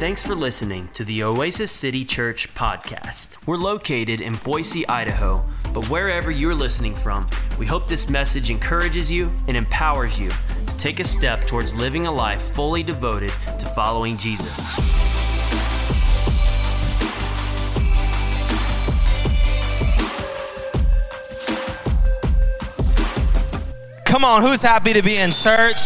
Thanks for listening to the Oasis City Church podcast. We're located in Boise, Idaho, but wherever you're listening from, we hope this message encourages you and empowers you to take a step towards living a life fully devoted to following Jesus. Come on, who's happy to be in church?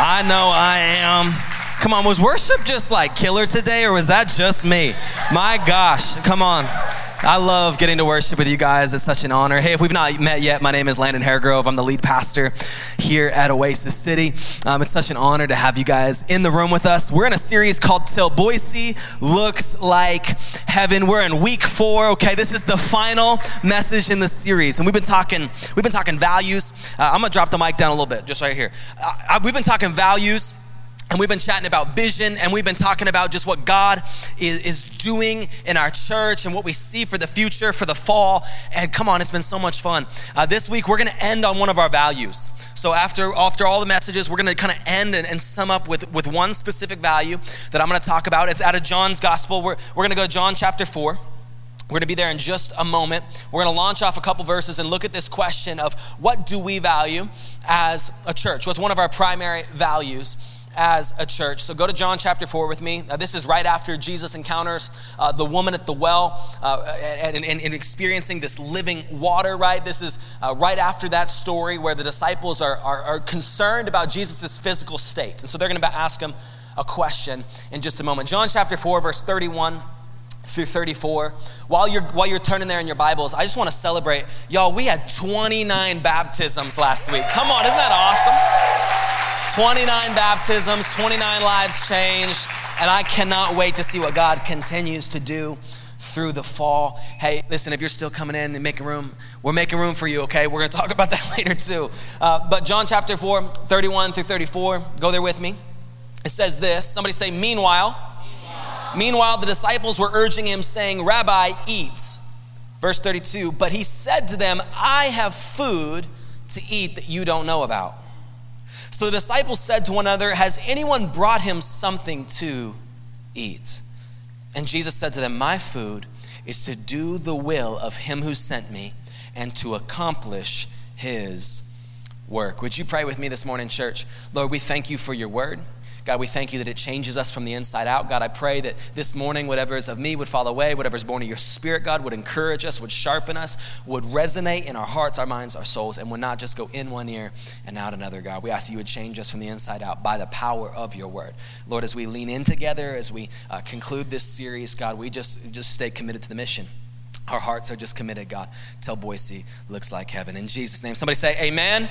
I know I am. Come on, was worship just like killer today, or was that just me? My gosh, come on. I love getting to worship with you guys. It's such an honor. Hey, if we've not met yet, my name is Landon Hairgrove. I'm the lead pastor here at Oasis City. Um, it's such an honor to have you guys in the room with us. We're in a series called Till Boise Looks Like Heaven. We're in week four. Okay, this is the final message in the series, and we've been talking. We've been talking values. Uh, I'm gonna drop the mic down a little bit, just right here. Uh, we've been talking values and we've been chatting about vision, and we've been talking about just what God is, is doing in our church and what we see for the future, for the fall. And come on, it's been so much fun. Uh, this week, we're going to end on one of our values. So after, after all the messages, we're going to kind of end and, and, sum up with, with one specific value that I'm going to talk about. It's out of John's Gospel. We're, we're going to go to John chapter 4. We're going to be there in just a moment. We're going to launch off a couple verses and look at this question of what do we value as a church? What's one of our primary values? As a church. So go to John chapter 4 with me. Uh, this is right after Jesus encounters uh, the woman at the well uh, and, and, and, experiencing this living water, right? This is uh, right after that story where the disciples are, are, are concerned about Jesus' physical state. And so they're going to ask him a question in just a moment. John chapter 4, verse 31 through 34. While you're while you're turning there in your Bibles, I just want to celebrate. Y'all, we had 29 baptisms last week. Come on, isn't that awesome? 29 baptisms, 29 lives changed, and I cannot wait to see what God continues to do through the fall. Hey, listen, if you're still coming in and making room, we're making room for you, okay? We're gonna talk about that later too. Uh, but John chapter 4, 31 through 34, go there with me. It says this somebody say, Meanwhile, meanwhile, meanwhile the disciples were urging him, saying, Rabbi, eat. Verse 32, but he said to them, I have food to eat that you don't know about. So the disciples said to one another, Has anyone brought him something to eat? And Jesus said to them, My food is to do the will of him who sent me and to accomplish his work. Would you pray with me this morning, church? Lord, we thank you for your word. God, we thank you that it changes us from the inside out. God, I pray that this morning, whatever is of me would fall away, whatever is born of your spirit, God, would encourage us, would sharpen us, would resonate in our hearts, our minds, our souls, and would not just go in one ear and out another, God. We ask you would change us from the inside out by the power of your word. Lord, as we lean in together, as we uh, conclude this series, God, we just, just stay committed to the mission. Our hearts are just committed, God, till Boise looks like heaven. In Jesus' name, somebody say, Amen.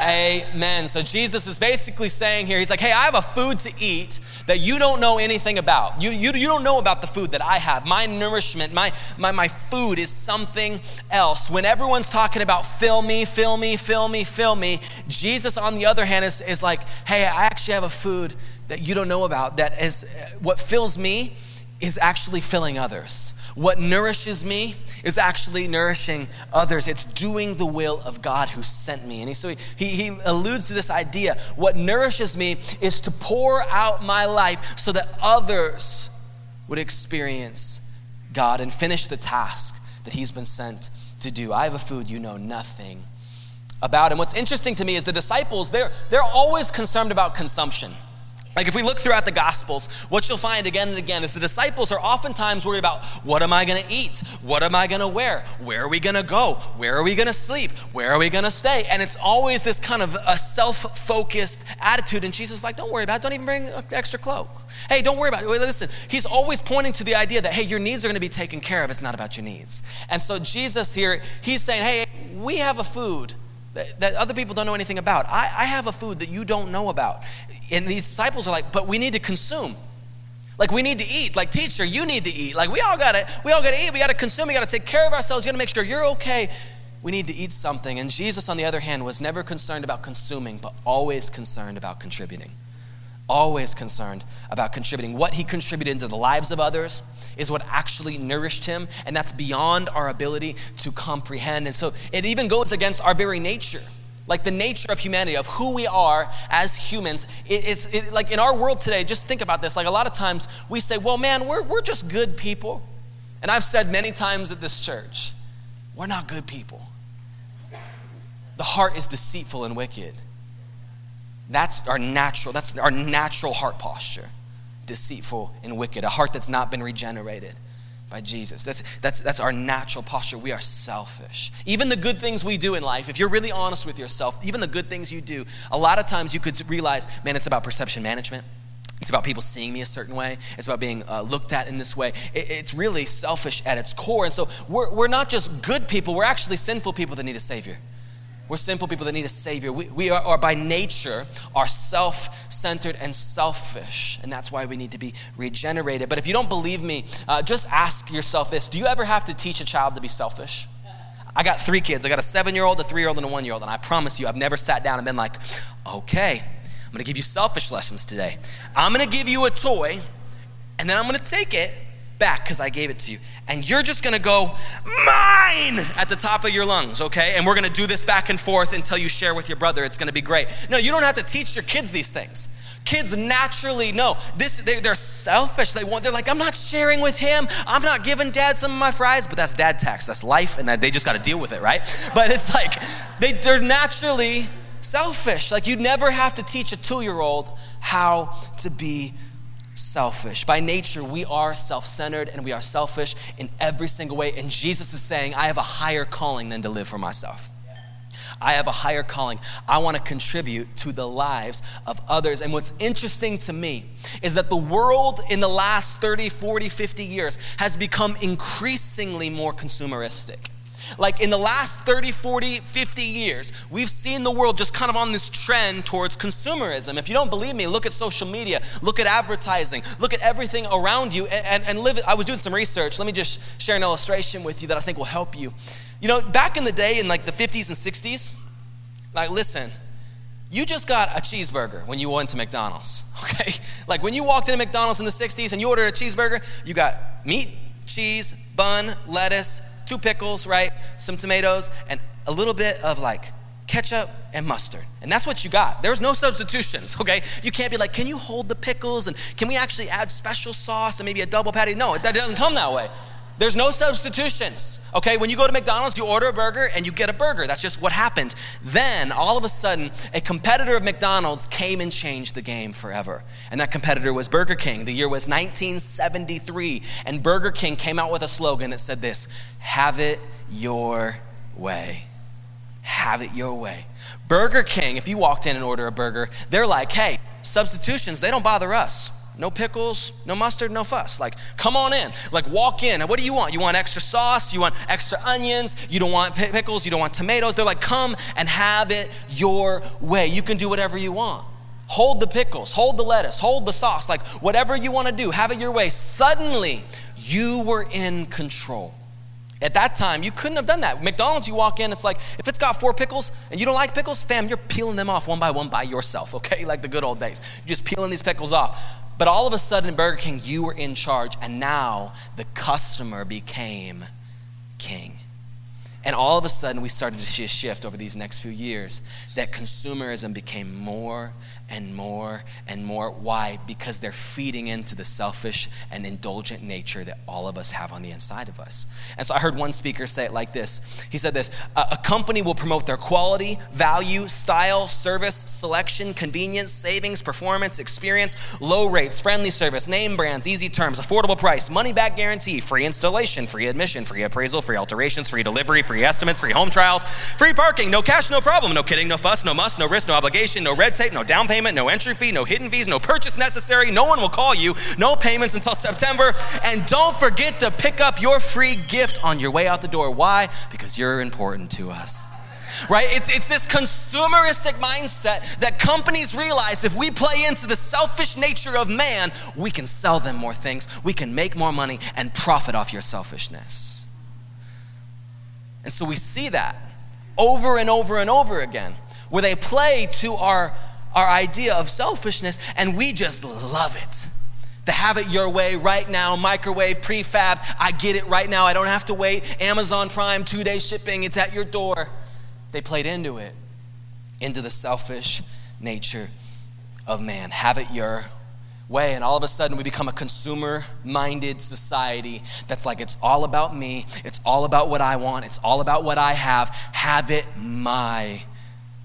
Amen. Amen. So Jesus is basically saying here, He's like, Hey, I have a food to eat that you don't know anything about. You, you, you don't know about the food that I have. My nourishment, my, my, my food is something else. When everyone's talking about fill me, fill me, fill me, fill me, Jesus, on the other hand, is, is like, Hey, I actually have a food that you don't know about that is what fills me is actually filling others. What nourishes me is actually nourishing others. It's doing the will of God who sent me. And he, so he, he, he alludes to this idea. What nourishes me is to pour out my life so that others would experience God and finish the task that he's been sent to do. I have a food you know nothing about. And what's interesting to me is the disciples, they're, they're always concerned about consumption. Like, if we look throughout the Gospels, what you'll find again and again is the disciples are oftentimes worried about what am I going to eat? What am I going to wear? Where are we going to go? Where are we going to sleep? Where are we going to stay? And it's always this kind of a self focused attitude. And Jesus is like, don't worry about it. Don't even bring an extra cloak. Hey, don't worry about it. Listen, he's always pointing to the idea that, hey, your needs are going to be taken care of. It's not about your needs. And so, Jesus here, he's saying, hey, we have a food that, that other people don't know anything about. I, I have a food that you don't know about. And these disciples are like, but we need to consume. Like we need to eat. Like teacher, you need to eat. Like we all gotta, we all gotta eat. We gotta consume. We gotta take care of ourselves. You gotta make sure you're okay. We need to eat something. And Jesus, on the other hand, was never concerned about consuming, but always concerned about contributing. Always concerned about contributing. What he contributed into the lives of others is what actually nourished him, and that's beyond our ability to comprehend. And so it even goes against our very nature like the nature of humanity, of who we are as humans. It, it's it, like in our world today, just think about this. Like a lot of times we say, well, man, we're, we're just good people. And I've said many times at this church, we're not good people. The heart is deceitful and wicked. That's our natural, that's our natural heart posture. Deceitful and wicked. A heart that's not been regenerated by Jesus. That's, that's, that's our natural posture. We are selfish. Even the good things we do in life, if you're really honest with yourself, even the good things you do, a lot of times you could realize, man, it's about perception management. It's about people seeing me a certain way. It's about being uh, looked at in this way. It, it's really selfish at its core. And so we're, we're not just good people, we're actually sinful people that need a Savior. We're sinful people that need a Savior. We, we are, are, by nature are self-centered and selfish, and that's why we need to be regenerated. But if you don't believe me, uh, just ask yourself this: Do you ever have to teach a child to be selfish? I got three kids. I got a seven-year-old, a three-year-old, and a one-year-old, and I promise you, I've never sat down and been like, "Okay, I'm to give you selfish lessons today. I'm to give you a toy, and then I'm to take it back because I gave it to you." and you're just gonna go, mine, at the top of your lungs, okay? And we're gonna do this back and forth until you share with your brother. It's gonna be great. No, you don't have to teach your kids these things. Kids naturally know this. They, are selfish. They want. They're like, I'm not sharing with him. I'm not giving dad some of my fries. But that's dad tax. That's life, and that they just got to deal with it, right? But it's like they, they're naturally selfish. Like you never have to teach a two-year-old how to be selfish. By nature, we are self centered and we are selfish in every single way. And Jesus is saying, I have a higher calling than to live for myself. I have a higher calling. I want to contribute to the lives of others. And what's interesting to me is that the world in the last 30, 40, 50 years has become increasingly more consumeristic. Like in the last 30, 40, 50 years, we've seen the world just kind of on this trend towards consumerism. If you don't believe me, look at social media, look at advertising, look at everything around you, and, and, and live. I was doing some research. Let me just share an illustration with you that I think will help you. You know, back in the day, in like the 50s and 60s, like, listen, you just got a cheeseburger when you went to McDonald's, okay? Like when you walked into McDonald's in the 60s and you ordered a cheeseburger, you got meat, cheese, bun, lettuce, two pickles, right? Some tomatoes, and a little bit of like ketchup and mustard. And that's what you got. There's no substitutions, okay? You can't be like, can you hold the pickles and can we actually add special sauce and maybe a double patty? No, that doesn't come that way. There's no substitutions. Okay, when you go to McDonald's, you order a burger and you get a burger. That's just what happened. Then, all of a sudden, a competitor of McDonald's came and changed the game forever. And that competitor was Burger King. The year was 1973. And Burger King came out with a slogan that said this Have it your way. Have it your way. Burger King, if you walked in and order a burger, they're like, hey, substitutions, they don't bother us. No pickles, no mustard, no fuss. Like, come on in. Like, walk in. what do you want? You want extra sauce? You want extra onions? You don't want pickles? You don't want tomatoes? They're like, come and have it your way. You can do whatever you want. Hold the pickles, hold the lettuce, hold the sauce. Like, whatever you want to do, have it your way. Suddenly, you were in control. At that time, you couldn't have done that. McDonald's, you walk in, it's like, if it's got four pickles and you don't like pickles, fam, you're peeling them off one by one by yourself, okay? Like the good old days. You're just peeling these pickles off. But all of a sudden Burger King, you were in charge, and now the customer became king. And all of a sudden, we started to see a shift over these next few years that consumerism became more and more and more. Why? Because they're feeding into the selfish and indulgent nature that all of us have on the inside of us. And so I heard one speaker say it like this He said this A, company will promote their quality, value, style, service, selection, convenience, savings, performance, experience, low rates, friendly service, name brands, easy terms, affordable price, money back guarantee, free installation, free admission, free appraisal, free alterations, free delivery, free estimates, free home trials, free parking, no cash, no problem, no kidding, no fuss, no must, no risk, no obligation, no red tape, no down payment payment, no entry fee, no hidden fees, no purchase necessary. No one will call you, no payments until September. And don't forget to pick up your free gift on your way out the door. Why? Because you're important to us right? It's, it's this consumeristic mindset that companies realize if we play into the selfish nature of man, we can sell them more things, we can make more money, and profit off your selfishness. And so we see that over and over and over again, where they play to our our idea of selfishness and we just love it. To have it your way right now, microwave, prefab, I get it right now. I don't have to wait. Amazon Prime, two day shipping, it's at your door. They played into it. into the selfish nature of man. Have it your way. And all of a sudden, we become a consumer minded society that's like, it's all about me, it's all about what I want, it's all about what I have. Have it my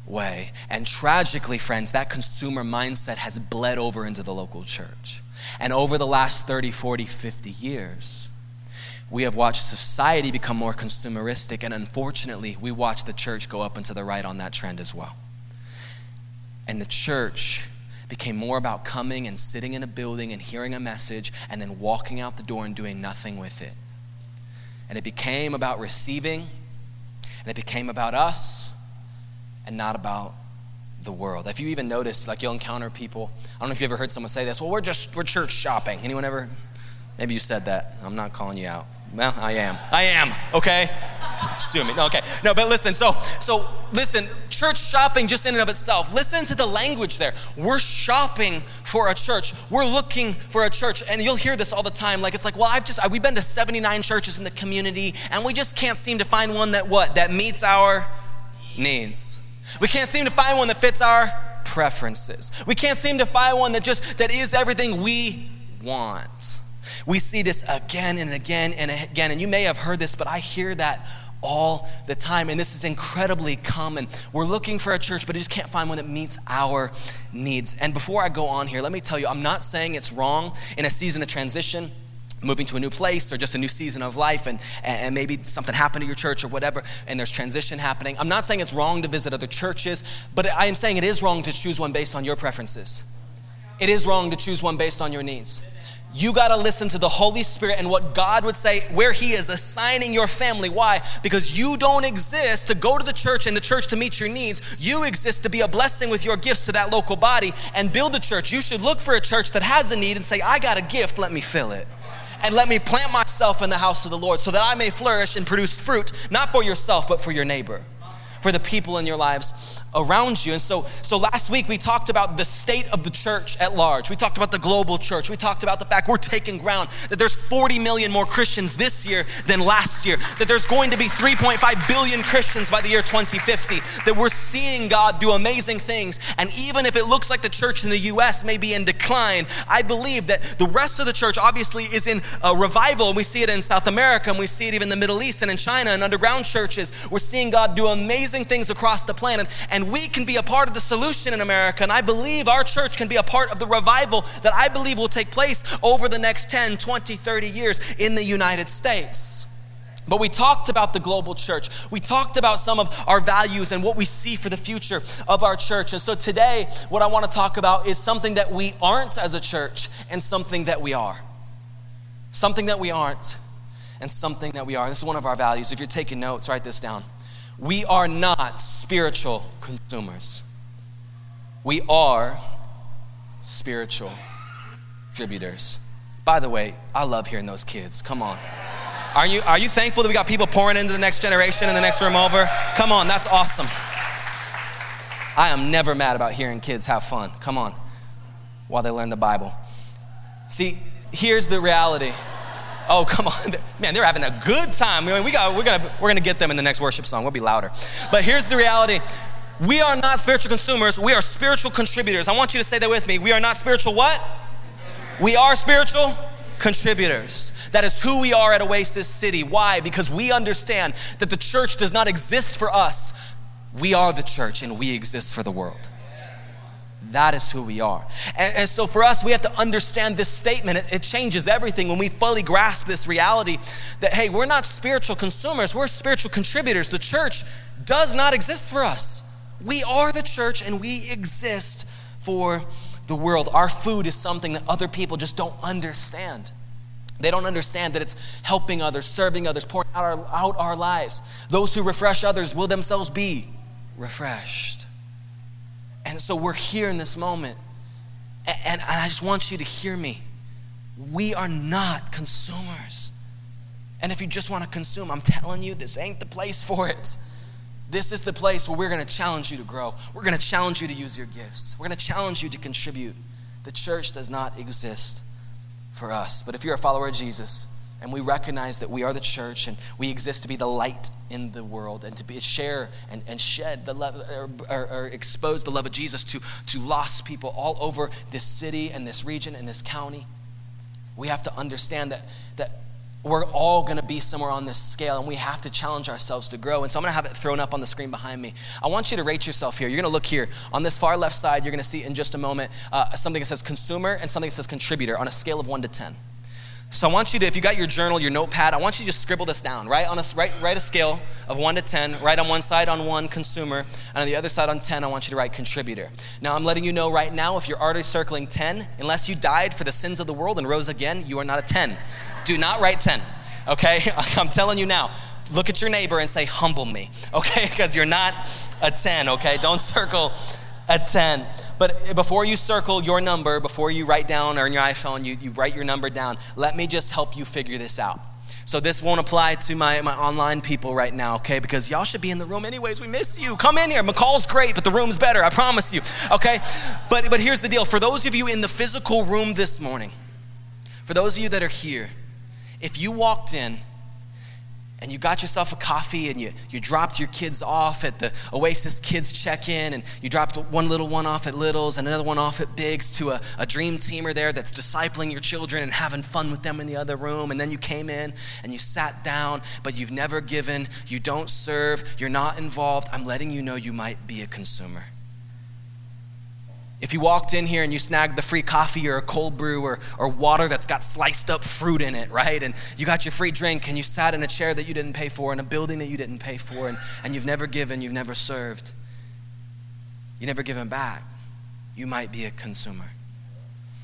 way. And tragically, friends, that consumer mindset has bled over into the local church. And over the last 30, 40, 50 years, we have watched society become more consumeristic, and unfortunately, we watch the church go up and to the right on that trend as well. And the church became more about coming and sitting in a building and hearing a message and then walking out the door and doing nothing with it. And it became about receiving, and it became about us, and not about the world. If you even notice, like you'll encounter people. I don't know if you ever heard someone say this. Well, we're just we're church shopping. Anyone ever? Maybe you said that. I'm not calling you out. Well, I am. I am. Okay. Sue me. No, okay. No, but listen. So, so listen. Church shopping, just in and of itself. Listen to the language there. We're shopping for a church. We're looking for a church, and you'll hear this all the time. Like it's like, well, I've just we've been to 79 churches in the community, and we just can't seem to find one that what that meets our needs. We can't seem to find one that fits our preferences. We can't seem to find one that just that is everything we want. We see this again and again and again. And you may have heard this, but I hear that all the time. And this is incredibly common. We're looking for a church, but we just can't find one that meets our needs. And before I go on here, let me tell you, I'm not saying it's wrong in a season of transition moving to a new place or just a new season of life and, and maybe something happened to your church or whatever and there's transition happening i'm not saying it's wrong to visit other churches but i am saying it is wrong to choose one based on your preferences it is wrong to choose one based on your needs you got to listen to the Holy Spirit and what God would say, where He is assigning your family. Why? Because you don't exist to go to the church and the church to meet your needs. You exist to be a blessing with your gifts to that local body and build a church. You should look for a church that has a need and say, I got a gift, let me fill it and let me plant myself in the house of the Lord so that I may flourish and produce fruit, not for yourself, but for your neighbor, for the people in your lives around you. And so, so last week we talked about the state of the church at large. We talked about the global church. We talked about the fact we're taking ground, that there's 40 million more Christians this year than last year, that there's going to be 3.5 billion Christians by the year 2050, that we're seeing God do amazing things. And even if it looks like the church in the US may be in decline, I believe that the rest of the church obviously is in a revival. We see it in South America, and we see it even in the Middle East and in China and underground churches. We're seeing God do amazing things across the planet. And and we can be a part of the solution in America. And I believe our church can be a part of the revival that I believe will take place over the next 10, 20, 30 years in the United States. But we talked about the global church. We talked about some of our values and what we see for the future of our church. And so today, what I want to talk about is something that we aren't as a church and something that we are. Something that we aren't and something that we are. This is one of our values. If you're taking notes, write this down. We are not spiritual consumers. We are spiritual contributors. By the way, I love hearing those kids. Come on. Are you, are you thankful that we got people pouring into the next generation in the next room over? Come on, that's awesome. I am never mad about hearing kids have fun. Come on, while they learn the Bible. See, here's the reality. Oh, come on. Man, they're having a good time. I mean, we got, we're going we're gonna get them in the next worship song. We'll be louder. But here's the reality. We are not spiritual consumers. We are spiritual contributors. I want you to say that with me. We are not spiritual what? We are spiritual contributors. That is who we are at Oasis City. Why? Because we understand that the church does not exist for us. We are the church and we exist for the world. That is who we are. And, and, so for us, we have to understand this statement. It, it, changes everything when we fully grasp this reality that, hey, we're not spiritual consumers, we're spiritual contributors. The church does not exist for us. We are the church and we exist for the world. Our food is something that other people just don't understand. They don't understand that it's helping others, serving others, pouring out our, out our lives. Those who refresh others will themselves be refreshed. And so we're here in this moment. And, I just want you to hear me. We are not consumers. And if you just want to consume, I'm telling you, this ain't the place for it. This is the place where we're going to challenge you to grow. We're going to challenge you to use your gifts. We're going to challenge you to contribute. The church does not exist for us. But if you're a follower of Jesus, and we recognize that we are the church and we exist to be the light in the world and to be share and, and shed the love or, or, or, expose the love of Jesus to, to lost people all over this city and this region and this county. We have to understand that, that we're all going to be somewhere on this scale and we have to challenge ourselves to grow. And so I'm going to have it thrown up on the screen behind me. I want you to rate yourself here. You're going to look here. On this far left side, you're going to see in just a moment uh, something that says consumer and something that says contributor on a scale of 1 to 10. So I want you to, if you got your journal, your notepad, I want you to just scribble this down, right? On a, write, write a scale of one to 10, right on one side on one, consumer, and on the other side on 10, I want you to write contributor. Now I'm letting you know right now, if you're already circling 10, unless you died for the sins of the world and rose again, you are not a 10. Do not write 10, okay? I'm telling you now. Look at your neighbor and say, humble me, okay? Because you're not a 10, okay? Don't circle a 10. But before you circle your number, before you write down or in your iPhone, you, you write your number down, let me just help you figure this out. So this won't apply to my, my online people right now, okay? Because y'all should be in the room anyways. We miss you. Come in here. McCall's great, but the room's better. I promise you, okay? But but here's the deal. For those of you in the physical room this morning, for those of you that are here, if you walked in and you got yourself a coffee and you, you dropped your kids off at the Oasis Kids Check In, and you dropped one little one off at Littles and another one off at Biggs to a, a dream teamer there that's discipling your children and having fun with them in the other room. And then you came in and you sat down, but you've never given, you don't serve, you're not involved. I'm letting you know you might be a consumer. If you walked in here and you snagged the free coffee or a cold brew or, or water that's got sliced up fruit in it, right? And you got your free drink and you sat in a chair that you didn't pay for in a building that you didn't pay for and, and you've never given, you've never served, you never given back, you might be a consumer.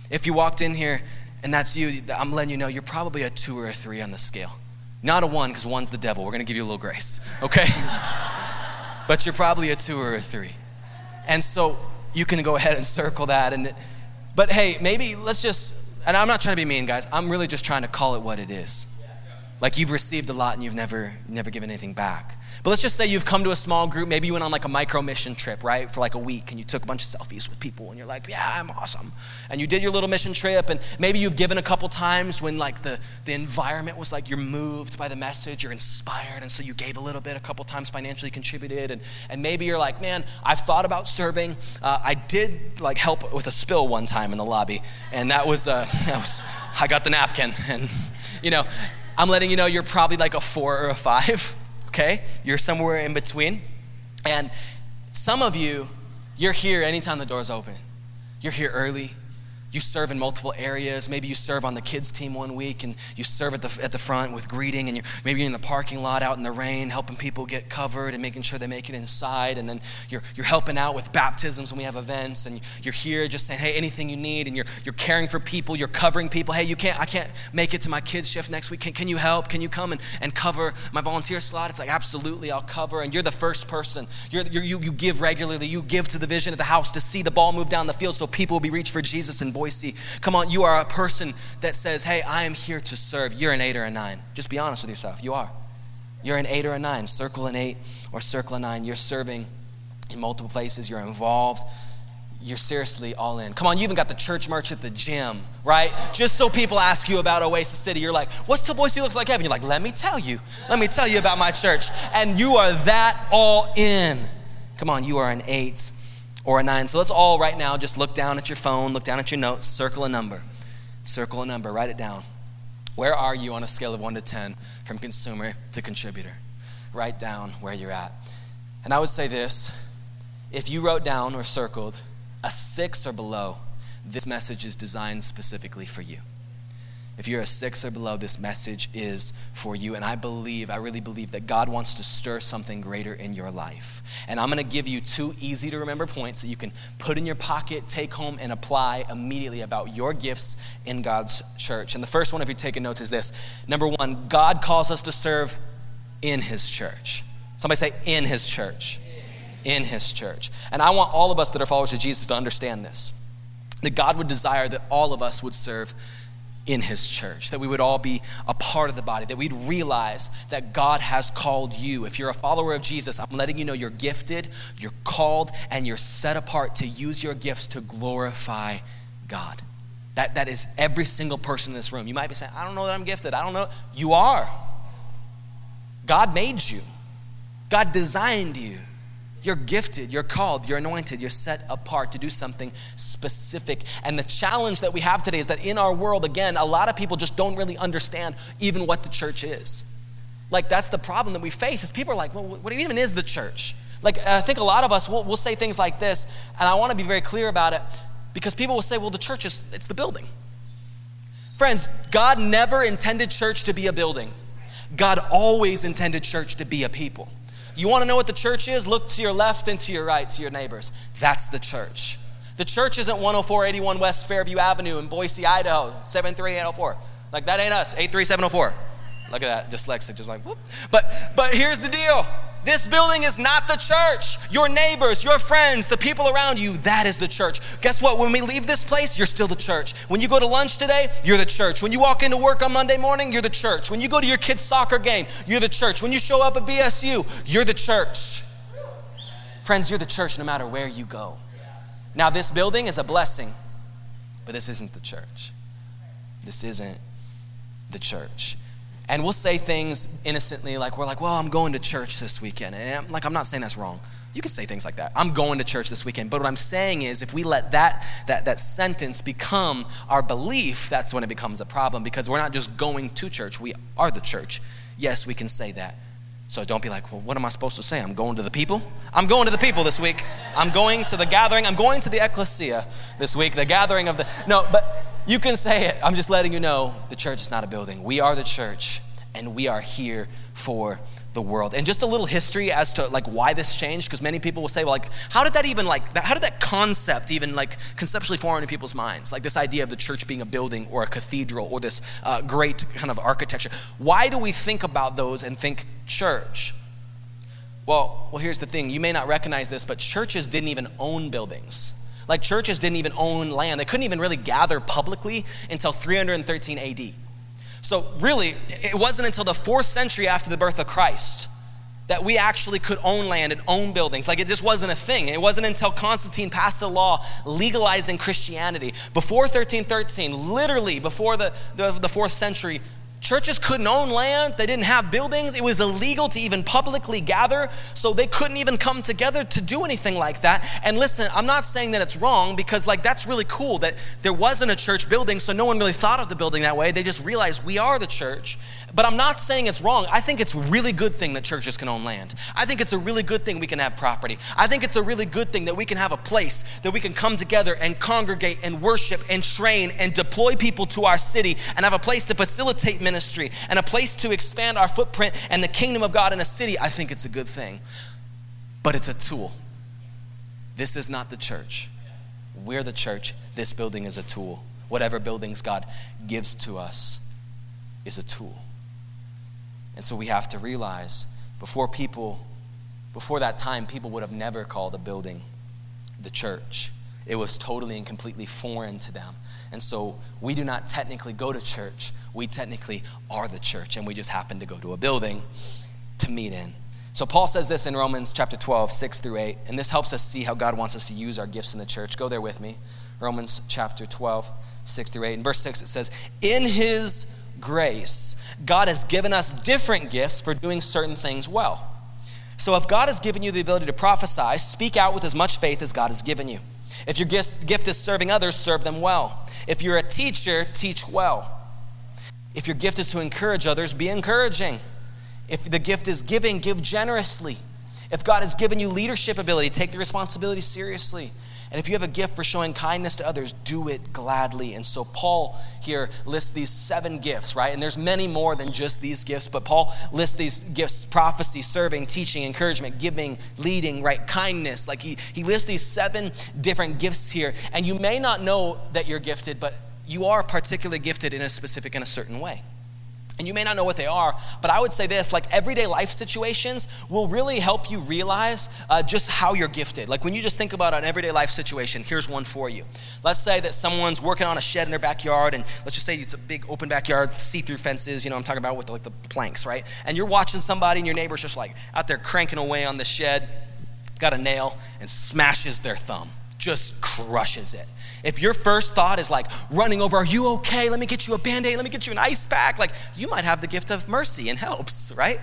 If you walked in here and that's you, I'm letting you know you're probably a two or a three on the scale. Not a one, because one's the devil. We're going to give you a little grace, okay? but you're probably a two or a three. And so you can go ahead and circle that. And, but hey, maybe let's just, and I'm not trying to be mean, guys. I'm really just trying to call it what it is. Like you've received a lot and you've never, never given anything back. But let's just say you've come to a small group. Maybe you went on like a micro mission trip, right, for like a week, and you took a bunch of selfies with people, and you're like, "Yeah, I'm awesome." And you did your little mission trip, and maybe you've given a couple times when like the the environment was like you're moved by the message, you're inspired, and so you gave a little bit, a couple times financially contributed, and and maybe you're like, "Man, I've thought about serving. Uh, I did like help with a spill one time in the lobby, and that was uh, that was I got the napkin, and you know." I'm letting you know you're probably like a four or a five okay? You're somewhere in between. And some of you, you're here anytime the door's open. You're here early. You serve in multiple areas. Maybe you serve on the kids' team one week and you serve at the, at the front with greeting, and you're, maybe you're in the parking lot out in the rain helping people get covered and making sure they make it inside. And then you're, you're helping out with baptisms when we have events, and you're here just saying, hey, anything you need, and you're, you're caring for people, you're covering people. Hey, you can't, I can't make it to my kids' shift next week. Can, can you help? Can you come and, and cover my volunteer slot? It's like, absolutely, I'll cover. And you're the first person. You're, you're, you, you give regularly, you give to the vision of the house to see the ball move down the field so people will be reached for Jesus and Boise. Come on, you are a person that says, Hey, I am here to serve. You're an eight or a nine. Just be honest with yourself. You are. You're an eight or a nine. Circle an eight or circle a nine. You're serving in multiple places. You're involved. You're seriously all in. Come on, you even got the church merch at the gym, right? Just so people ask you about Oasis City, you're like, what's till Boise looks like heaven? You're like, let me tell you. Let me tell you about my church. And you are that all in. Come on, you are an eight or a nine. So let's all right now just look down at your phone, look down at your notes, circle a number. Circle a number, write it down. Where are you on a scale of one to 10 from consumer to contributor? Write down where you're at. And I would say this if you wrote down or circled a six or below, this message is designed specifically for you. If you're a six or below, this message is for you. And I believe, I really believe that God wants to stir something greater in your life. And I'm going to give you two easy to remember points that you can put in your pocket, take home, and apply immediately about your gifts in God's church. And the first one, if you're taking notes, is this Number one, God calls us to serve in His church. Somebody say, in His church. In His church. And I want all of us that are followers of Jesus to understand this that God would desire that all of us would serve in his church, that we would all be a part of the body, that we'd realize that God has called you. If you're a follower of Jesus, I'm letting you know you're gifted, you're called, and you're set apart to use your gifts to glorify God. That, that is every single person in this room. You might be saying, I don't know that I'm gifted. I don't know. You are. God made you, God designed you. You're gifted, you're called, you're anointed, you're set apart to do something specific. And the challenge that we have today is that in our world, again, a lot of people just don't really understand even what the church is. Like, that's the problem that we face is people are like, well, what even is the church? Like, I think a lot of us, will we'll say things like this, and I want to be very clear about it because people will say, well, the church is, it's the building. Friends, God never intended church to be a building. God always intended church to be a people. You want to know what the church is? Look to your left and to your right, to your neighbors. That's the church. The church isn't 10481 West Fairview Avenue in Boise, Idaho, 73804. Like that ain't us, 83704. Look at that, dyslexic, just like whoop. But but here's the deal. This building is not the church. Your neighbors, your friends, the people around you, that is the church. Guess what? When we leave this place, you're still the church. When you go to lunch today, you're the church. When you walk into work on Monday morning, you're the church. When you go to your kid's soccer game, you're the church. When you show up at BSU, you're the church. Friends, you're the church no matter where you go. Now, this building is a blessing, but this isn't the church. This isn't the church. And we'll say things innocently like, we're like, well, I'm going to church this weekend. And I'm, like, I'm not saying that's wrong. You can say things like that. I'm going to church this weekend. But what I'm saying is, if we let that, that, that sentence become our belief, that's when it becomes a problem because we're not just going to church, we are the church. Yes, we can say that. So don't be like, well, what am I supposed to say? I'm going to the people? I'm going to the people this week. I'm going to the gathering. I'm going to the ecclesia this week, the gathering of the. No, but you can say it. I'm just letting you know the church is not a building. We are the church, and we are here for the world. And just a little history as to like why this changed, because many people will say, well, like, how did that even like, how did that concept even like conceptually form in people's minds? Like this idea of the church being a building or a cathedral or this uh, great kind of architecture. Why do we think about those and think church? Well, well, here's the thing. You may not recognize this, but churches didn't even own buildings. Like churches didn't even own land. They couldn't even really gather publicly until 313 AD. So, really, it wasn't until the fourth century after the birth of Christ that we actually could own land and own buildings. Like it just wasn't a thing. It wasn't until Constantine passed a law legalizing Christianity. Before 1313, literally before the, the, the fourth century, Churches couldn't own land, they didn't have buildings, it was illegal to even publicly gather, so they couldn't even come together to do anything like that. And listen, I'm not saying that it's wrong because, like, that's really cool that there wasn't a church building, so no one really thought of the building that way. They just realized we are the church. But I'm not saying it's wrong. I think it's a really good thing that churches can own land. I think it's a really good thing we can have property. I think it's a really good thing that we can have a place that we can come together and congregate and worship and train and deploy people to our city and have a place to facilitate ministry and a place to expand our footprint and the kingdom of God in a city. I think it's a good thing. But it's a tool. This is not the church. We're the church. This building is a tool. Whatever buildings God gives to us is a tool. And so we have to realize before people, before that time, people would have never called a building the church. It was totally and completely foreign to them. And so we do not technically go to church. We technically are the church, and we just happen to go to a building to meet in. So Paul says this in Romans chapter 12, 6 through 8, and this helps us see how God wants us to use our gifts in the church. Go there with me. Romans chapter 12, 6 through 8. In verse 6, it says, In his grace, God has given us different gifts for doing certain things well. So if God has given you the ability to prophesy, speak out with as much faith as God has given you. If your gift is serving others, serve them well. If you're a teacher, teach well. If your gift is to encourage others, be encouraging. If the gift is giving, give generously. If God has given you leadership ability, take the responsibility seriously. And if you have a gift for showing kindness to others, do it gladly. And so Paul here lists these seven gifts, right? And there's many more than just these gifts, but Paul lists these gifts prophecy, serving, teaching, encouragement, giving, leading, right? Kindness. Like he, he lists these seven different gifts here. And you may not know that you're gifted, but you are particularly gifted in a specific, in a certain way. And you may not know what they are, but I would say this like everyday life situations will really help you realize uh, just how you're gifted. Like when you just think about an everyday life situation, here's one for you. Let's say that someone's working on a shed in their backyard, and let's just say it's a big open backyard, see through fences, you know, I'm talking about with like the planks, right? And you're watching somebody, and your neighbor's just like out there cranking away on the shed, got a nail, and smashes their thumb, just crushes it. If your first thought is like running over, are you okay? Let me get you a band aid, let me get you an ice pack. Like, you might have the gift of mercy and helps, right?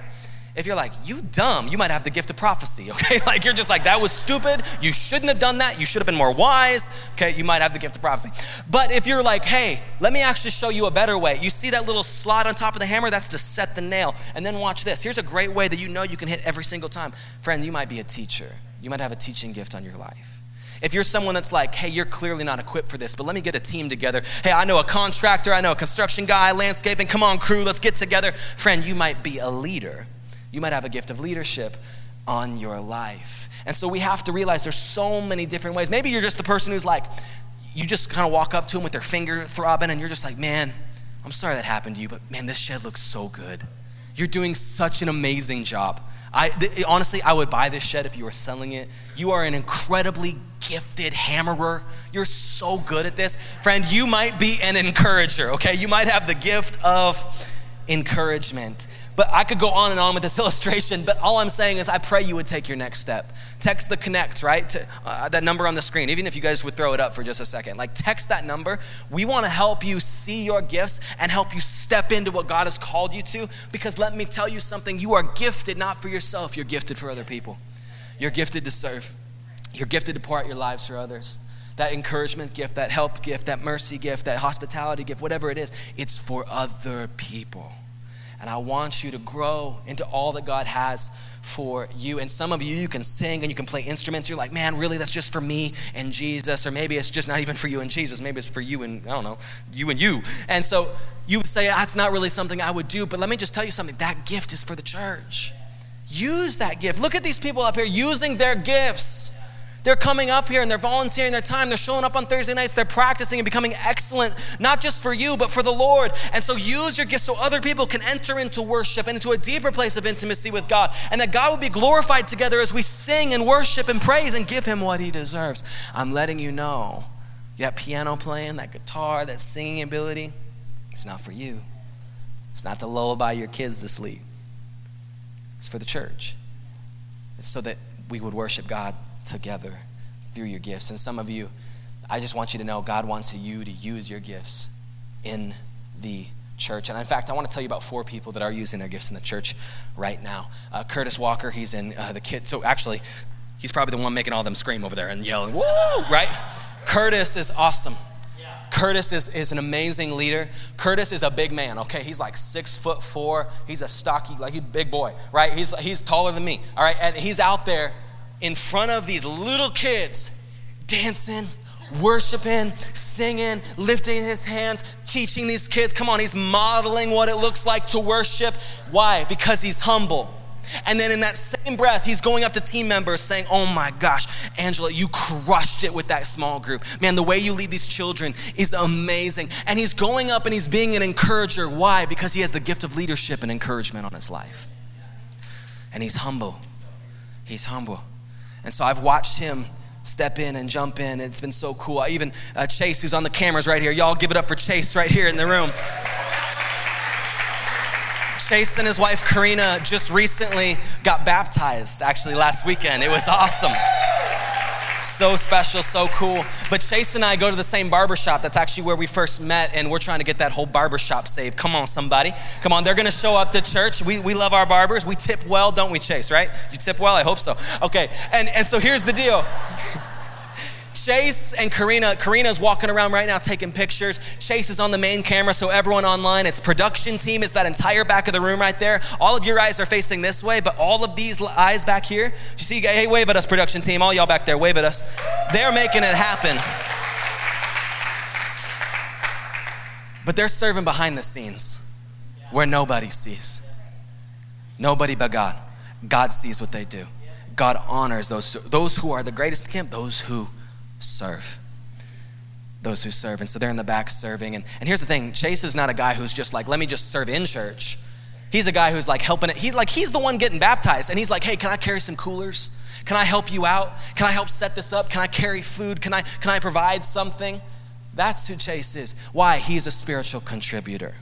If you're like, you dumb, you might have the gift of prophecy, okay? Like, you're just like, that was stupid. You shouldn't have done that. You should have been more wise, okay? You might have the gift of prophecy. But if you're like, hey, let me actually show you a better way. You see that little slot on top of the hammer? That's to set the nail. And then watch this. Here's a great way that you know you can hit every single time. Friend, you might be a teacher, you might have a teaching gift on your life. If you're someone that's like, hey, you're clearly not equipped for this, but let me get a team together. Hey, I know a contractor, I know a construction guy, landscaping, come on, crew, let's get together. Friend, you might be a leader you might have a gift of leadership on your life. And so we have to realize there's so many different ways. Maybe you're just the person who's like, you just kind of walk up to them with their finger throbbing, and you're just like, man, I'm sorry that happened to you, but man, this shed looks so good. You're doing such an amazing job. I th- honestly, I would buy this shed if you were selling it. You are an incredibly gifted hammerer. You're so good at this. Friend, you might be an encourager, okay? You might have the gift of encouragement. But I could go on and on with this illustration, but all I'm saying is I pray you would take your next step. Text the connect, right? To, uh, that number on the screen, even if you guys would throw it up for just a second. Like, text that number. We want to help you see your gifts and help you step into what God has called you to. Because let me tell you something you are gifted not for yourself, you're gifted for other people. You're gifted to serve, you're gifted to pour out your lives for others that encouragement gift, that help gift, that mercy gift, that hospitality gift, whatever it is, it's for other people. And I want you to grow into all that God has for you. And some of you, you can sing and you can play instruments. You're like, man, really, that's just for me and Jesus. Or maybe it's just not even for you and Jesus. Maybe it's for you and, I don't know, you and you. And so you would say, that's not really something I would do. But let me just tell you something that gift is for the church. Use that gift. Look at these people up here using their gifts. They're coming up here and they're volunteering their time. They're showing up on Thursday nights. They're practicing and becoming excellent, not just for you, but for the Lord. And so use your gifts so other people can enter into worship and into a deeper place of intimacy with God. And that God will be glorified together as we sing and worship and praise and give Him what He deserves. I'm letting you know that piano playing, that guitar, that singing ability, it's not for you. It's not to lullaby your kids to sleep, it's for the church. It's so that we would worship God together through your gifts. And some of you, I just want you to know God wants you to use your gifts in the church. And in fact, I want to tell you about four people that are using their gifts in the church right now. Uh, Curtis Walker, he's in uh, the kid. So actually, he's probably the one making all them scream over there and yelling, woo, right? Curtis is awesome. Curtis is, is an amazing leader. Curtis is a big man, okay? He's like six foot four. He's a stocky, like he's a big boy, right? He's, he's taller than me, all right? And he's out there in front of these little kids dancing, worshiping, singing, lifting his hands, teaching these kids. Come on, he's modeling what it looks like to worship. Why? Because he's humble. And then in that same breath, he's going up to team members saying, Oh my gosh, Angela, you crushed it with that small group. Man, the way you lead these children is amazing. And he's going up and he's being an encourager. Why? Because he has the gift of leadership and encouragement on his life. And he's humble. He's humble. And so I've watched him step in and jump in. It's been so cool. I even uh, Chase, who's on the cameras right here. Y'all give it up for Chase right here in the room. Chase and his wife Karina just recently got baptized, actually, last weekend. It was awesome. So special, so cool. But Chase and I go to the same barbershop. That's actually where we first met, and we're trying to get that whole barbershop saved. Come on, somebody. Come on, they're gonna show up to church. We, we love our barbers. We tip well, don't we, Chase, right? You tip well? I hope so. Okay, and, and so here's the deal. Chase and Karina, Karina's walking around right now taking pictures. Chase is on the main camera, so everyone online, its production team is that entire back of the room right there. All of your eyes are facing this way, but all of these eyes back here, you see, hey, wave at us, production team. All y'all back there, wave at us. They're making it happen. But they're serving behind the scenes where nobody sees. Nobody but God. God sees what they do. God honors those, those who are the greatest in camp, those who serve. Those who serve. And so they're in the back serving. And, and here's the thing Chase is not a guy who's just like, let me just serve in church. He's a guy who's like helping it. He's like, he's the one getting baptized. And he's like, hey, can I carry some coolers? Can I help you out? Can I help set this up? Can I carry food? Can I, can I provide something? That's who Chase is. Why? He's a spiritual contributor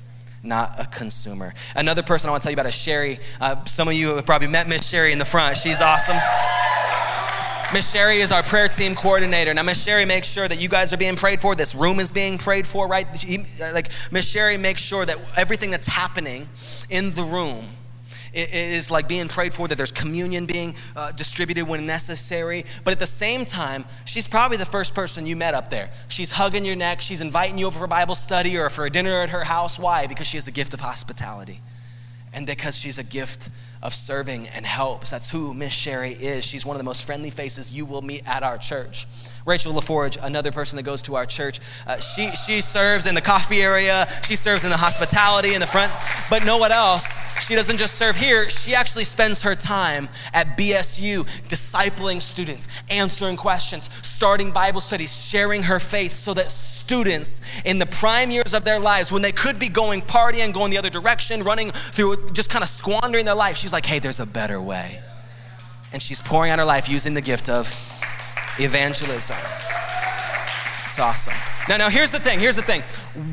not a consumer. Another person I want to tell you about is Sherry. Uh, some of you have probably met Miss Sherry in the front. She's awesome. Miss Sherry is our prayer team coordinator. Now, Miss Sherry makes sure that you guys are being prayed for. This room is being prayed for, right? Like, Miss Sherry makes sure that everything that's happening in the room is like being prayed for, that there's communion being uh, distributed when necessary. But at the same time, she's probably the first person you met up there. She's hugging your neck, she's inviting you over for Bible study or for a dinner at her house. Why? Because she has a gift of hospitality and because she's a gift of serving and helps. That's who Miss Sherry is. She's one of the most friendly faces you will meet at our church. Rachel LaForge, another person that goes to our church, uh, she, she serves in the coffee area, she serves in the hospitality in the front. But know what else? She doesn't just serve here, she actually spends her time at BSU discipling students, answering questions, starting Bible studies, sharing her faith so that students in the prime years of their lives, when they could be going partying, going the other direction, running through, just kind of squandering their life, she's like, hey, there's a better way. And she's pouring out her life using the gift of evangelism. It's awesome. Now, now here's the thing. Here's the thing.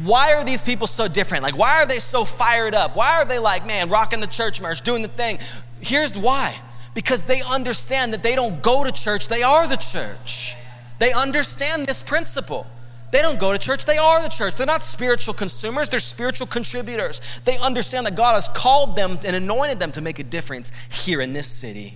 Why are these people so different? Like, why are they so fired up? Why are they like, man, rocking the church march, doing the thing? Here's why. Because they understand that they don't go to church, they are the church. They understand this principle. They don't go to church, they are the church. They're not spiritual consumers, they're spiritual contributors. They understand that God has called them and anointed them to make a difference here in this city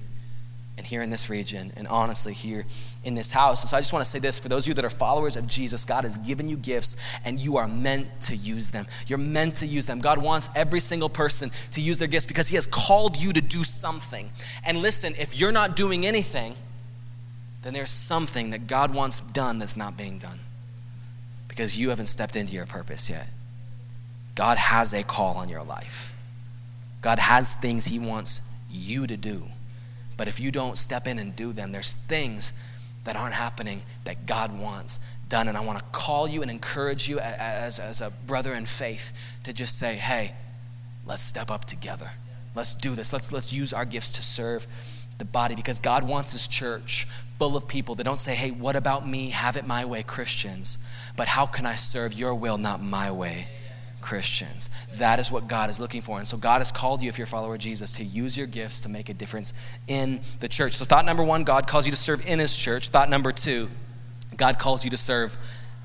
and here in this region, and honestly, here in this house. And so I just want to say this for those of you that are followers of Jesus, God has given you gifts and you are meant to use them. You're meant to use them. God wants every single person to use their gifts because He has called you to do something. And listen, if you're not doing anything, then there's something that God wants done that's not being done because you haven't stepped into your purpose yet. God has a call on your life, God has things He wants you to do. But if you don't step in and do them, there's things that aren't happening that God wants done. And I want to call you and encourage you as, as a brother in faith to just say, hey, let's step up together. Let's do this. Let's, let's use our gifts to serve the body because God wants his church full of people that don't say, hey, what about me? Have it my way, Christians. But how can I serve your will, not my way? Christians. That is what God is looking for. And so God has called you, if you're a follower of Jesus, to use your gifts to make a difference in the church. So, thought number one, God calls you to serve in his church. Thought number two, God calls you to serve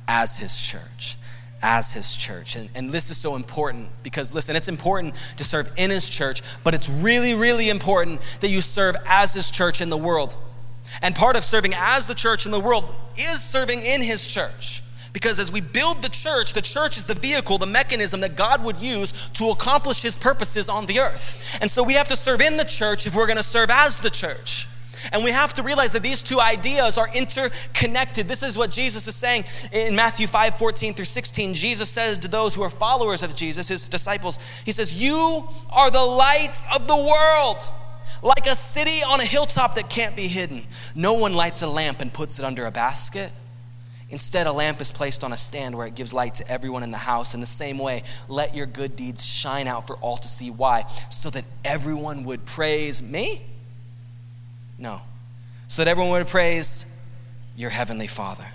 as his church. As his church. And, and this is so important because, listen, it's important to serve in his church, but it's really, really important that you serve as his church in the world. And part of serving as the church in the world is serving in his church. Because as we build the church, the church is the vehicle, the mechanism that God would use to accomplish his purposes on the earth. And so we have to serve in the church if we're going to serve as the church. And we have to realize that these two ideas are interconnected. This is what Jesus is saying in Matthew 5 14 through 16. Jesus says to those who are followers of Jesus, his disciples, He says, You are the light of the world, like a city on a hilltop that can't be hidden. No one lights a lamp and puts it under a basket Instead, a lamp is placed on a stand where it gives light to everyone in the house. In the same way, let your good deeds shine out for all to see. Why? So that everyone would praise me? No. So that everyone would praise your heavenly Father.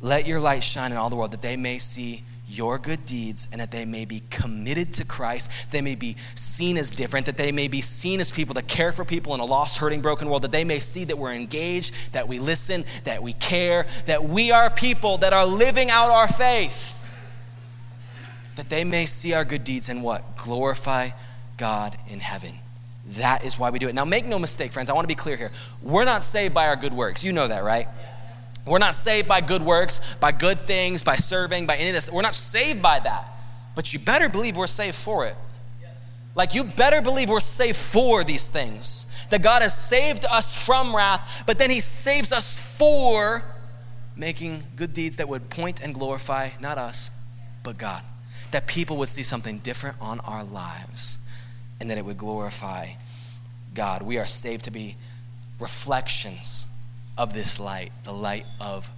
Let your light shine in all the world that they may see your good deeds and that they may be committed to Christ. They may be seen as different, that they may be seen as people that care for people in a lost, hurting, broken world, that they may see that we're engaged, that we listen, that we care, that we are people that are living out our faith. That they may see our good deeds and what? Glorify God in heaven. That is why we do it. Now, make no mistake, friends, I want to be clear here. We're not saved by our good works. You know that, right? We're not saved by good works, by good things, by serving, by any of this. We're not saved by that. But you better believe we're saved for it. Like, you better believe we're saved for these things. That God has saved us from wrath, but then He saves us for making good deeds that would point and glorify not us, but God. That people would see something different on our lives and that it would glorify God. We are saved to be reflections of this light, the light of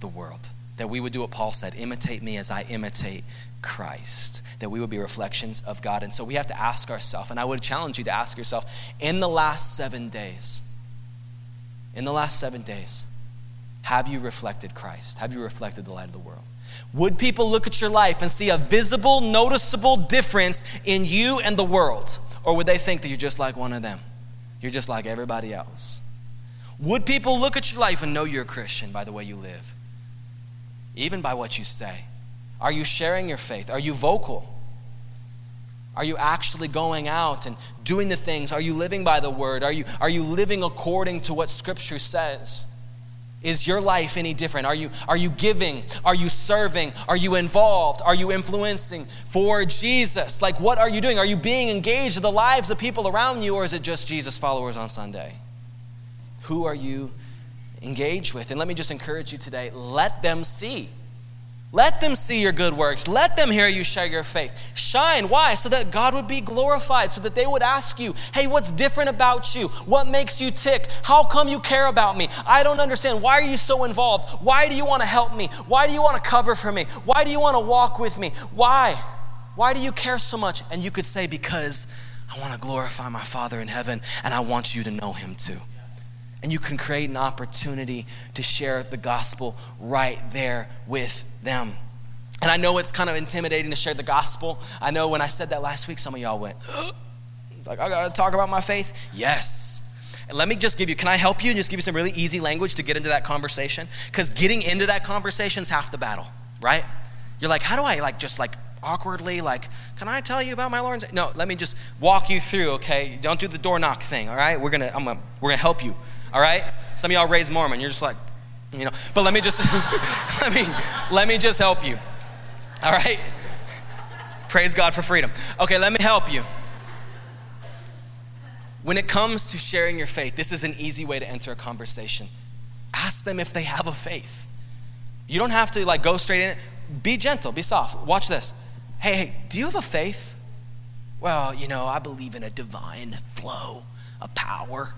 the world. That we would do what Paul said imitate me as I imitate Christ. That we would be reflections of God. And so we have to ask ourselves, and I would challenge you to ask yourself in the last seven days, in the last seven days, have you reflected Christ? Have you reflected the light of the world? Would people look at your life and see a visible, noticeable difference in you and the world? Or would they think that you're just like one of them? You're just like everybody else? Would people look at your life and know you're a Christian by the way you live? Even by what you say? Are you sharing your faith? Are you vocal? Are you actually going out and doing the things? Are you living by the word? Are you, are you living according to what Scripture says? Is your life any different? Are you, are you giving? Are you serving? Are you involved? Are you influencing for Jesus? Like, what are you doing? Are you being engaged in the lives of people around you, or is it just Jesus followers on Sunday? Who are you engaged with? And let me just encourage you today let them see let them see your good works. Let them hear you share your faith. Shine. Why? So that God would be glorified, so that they would ask you, hey, what's different about you? What makes you tick? How come you care about me? I don't understand. Why are you so involved? Why do you want to help me? Why do you want to cover for me? Why do you want to walk with me? Why? Why do you care so much? And you could say, because I want to glorify my Father in heaven and I want you to know him too. And you can create an opportunity to share the gospel right there with them. And I know it's kind of intimidating to share the gospel. I know when I said that last week, some of y'all went, like, I gotta talk about my faith? Yes. And let me just give you, can I help you and just give you some really easy language to get into that conversation? Because getting into that conversation is half the battle, right? You're like, how do I like just like awkwardly, like, can I tell you about my Lord's? No, let me just walk you through, okay? Don't do the door knock thing, all right? We're gonna, I'm gonna, we're gonna help you, all right? Some of y'all raised Mormon, you're just like, you know. But let me just let me let me just help you. All right? Praise god for freedom. Okay let me help you. When it comes to sharing your faith this is an easy way to enter a conversation. Ask them if they have a faith. You don't have to like go straight in. Be gentle. Be soft. Watch this. Hey hey do you have a faith? Well you know i believe in a divine flow a power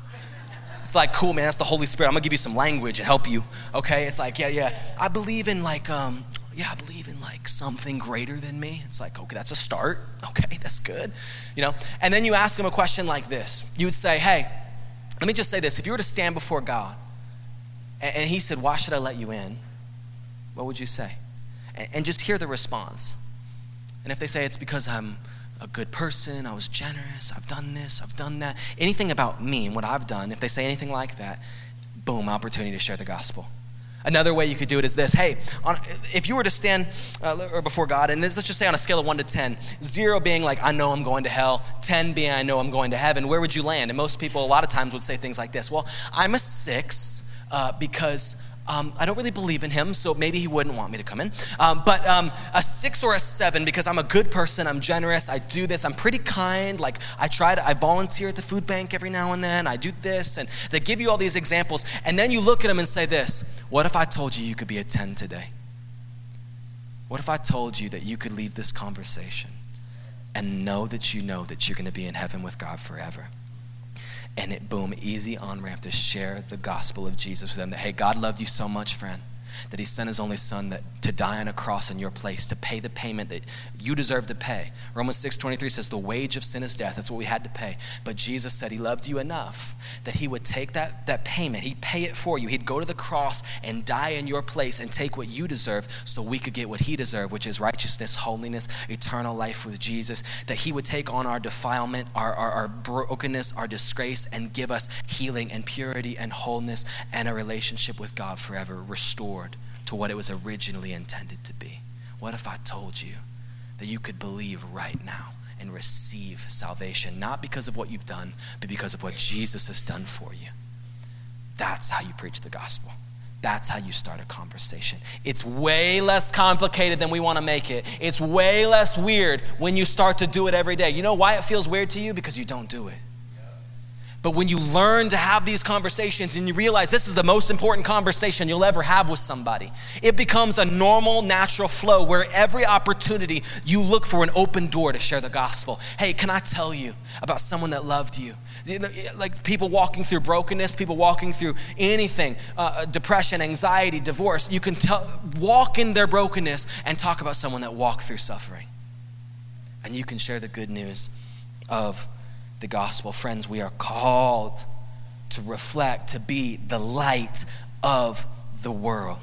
it's like, cool, man, that's the Holy Spirit. I'm gonna give you some language and help you. Okay? It's like, yeah, yeah. I believe in like, um, yeah, I believe in like something greater than me. It's like, okay, that's a start. Okay, that's good. You know? And then you ask them a question like this. You would say, hey, let me just say this. If you were to stand before God and, he said, why should I let you in? What would you say? and just hear the response. And if they say it's because I'm a good person, I was generous, I've done this, I've done that. Anything about me and what I've done, if they say anything like that, boom, opportunity to share the gospel. Another way you could do it is this hey, on, if you were to stand uh, before God, and this, let's just say on a scale of 1 to 10, 0 being like, I know I'm going to hell, 10 being, I know I'm going to heaven, where would you land? And most people, a lot of times, would say things like this Well, I'm a 6 uh, because um, I don't really believe in him, so maybe he wouldn't want me to come in. Um, but um, a six or a seven because I'm a good person, I'm generous, I do this, I'm pretty kind. Like I try to, I volunteer at the food bank every now and then, I do this, and they give you all these examples. And then you look at them and say this What if I told you you could be a 10 today? What if I told you that you could leave this conversation and know that you know that you're going to be in heaven with God forever? And it boom easy on ramp to share the gospel of jesus with them. That hey god loved you so much friend that he sent his only son that, to die on a cross in your place to pay the payment that you deserve to pay. Romans 6 23 says the wage of sin is death. That's what we had to pay. But jesus said he loved you enough that he would take that, that payment. He'd pay it for you. He'd go to the cross and die in your place and take what you deserve so we could get what he deserved which is righteousness holiness eternal life with jesus. That he would take on our defilement our, our, our brokenness our disgrace and give us healing and purity and wholeness and a relationship with god forever restored to what it was originally intended to be. What if I told you that you could believe right now and receive salvation, not because of what you've done, but because of what Jesus has done for you? That's how you preach the gospel. That's how you start a conversation. It's way less complicated than we want to make it. It's way less weird when you start to do it every day. You know why it feels weird to you? Because you don't do it. But when you learn to have these conversations and you realize this is the most important conversation you'll ever have with somebody, it becomes a normal, natural flow where every opportunity you look for an open door to share the gospel. Hey, can I tell you about someone that loved you? Like people walking through brokenness, people walking through anything, uh, uh, depression, anxiety, divorce. You can walk in their brokenness and talk about someone that walked through suffering. And you can share the good news of the gospel. Friends, we are called to reflect, to be the light of the world.